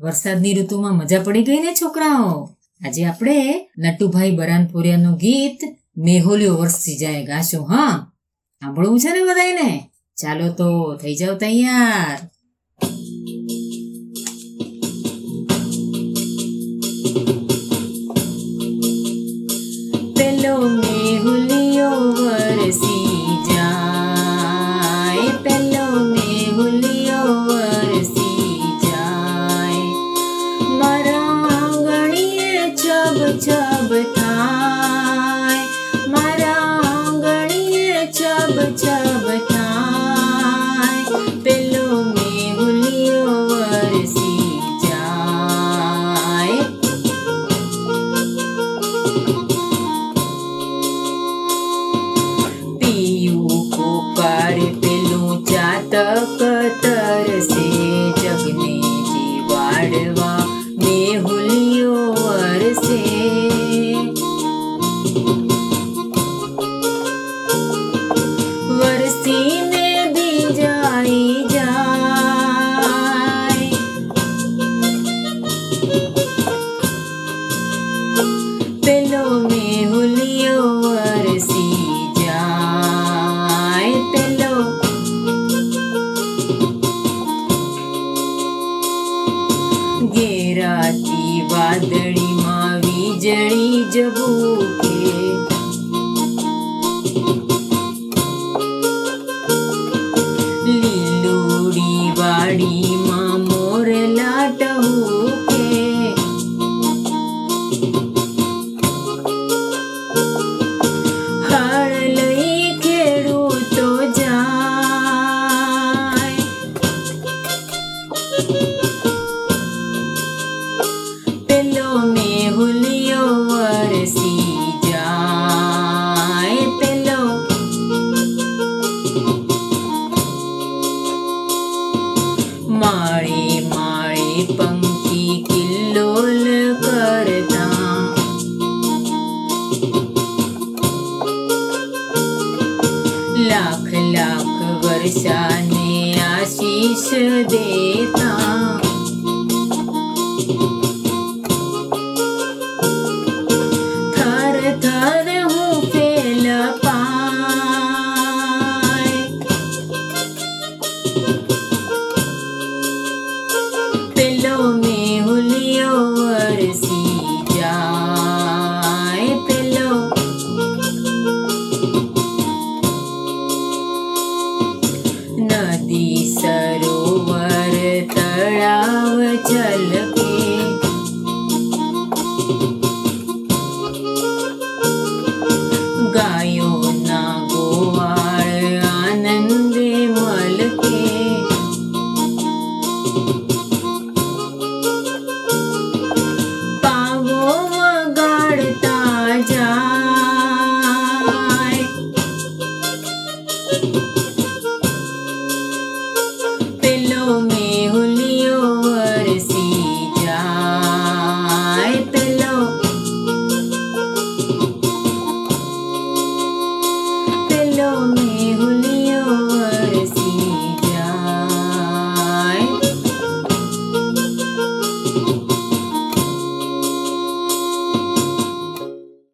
વરસાદની ઋતુમાં મજા પડી ગઈ ને છોકરાઓ? આજે આપણે નટુભાઈ બરાનપુરિયાનું ગીત મેહોલ્યો વરસી જાય ગાશું, હા? સાંભળવું છે ને બધાને ચાલો તો, થઈ જાવ તૈયાર. बचा बताए। पिलों में उलियों जाए। पीयू को पार पिलू जातक तरसे વાદળીમાં જવું લીલુડી વાડીમાં મોરલા ટહુકે હળ लाख लाख वर्षाने आशीष देता। now.